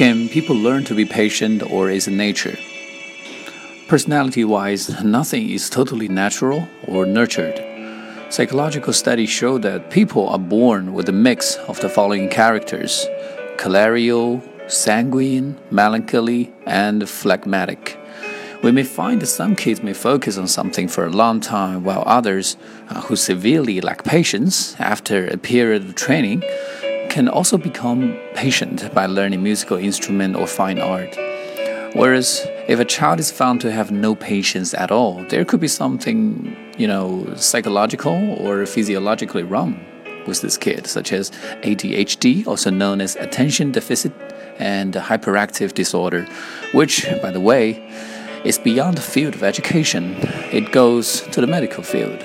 Can people learn to be patient or is it nature? Personality wise, nothing is totally natural or nurtured. Psychological studies show that people are born with a mix of the following characters cholerical, sanguine, melancholy, and phlegmatic. We may find that some kids may focus on something for a long time, while others, uh, who severely lack patience after a period of training, can also become patient by learning musical instrument or fine art. Whereas if a child is found to have no patience at all, there could be something, you know, psychological or physiologically wrong with this kid, such as ADHD, also known as attention deficit and hyperactive disorder, which, by the way, is beyond the field of education. It goes to the medical field.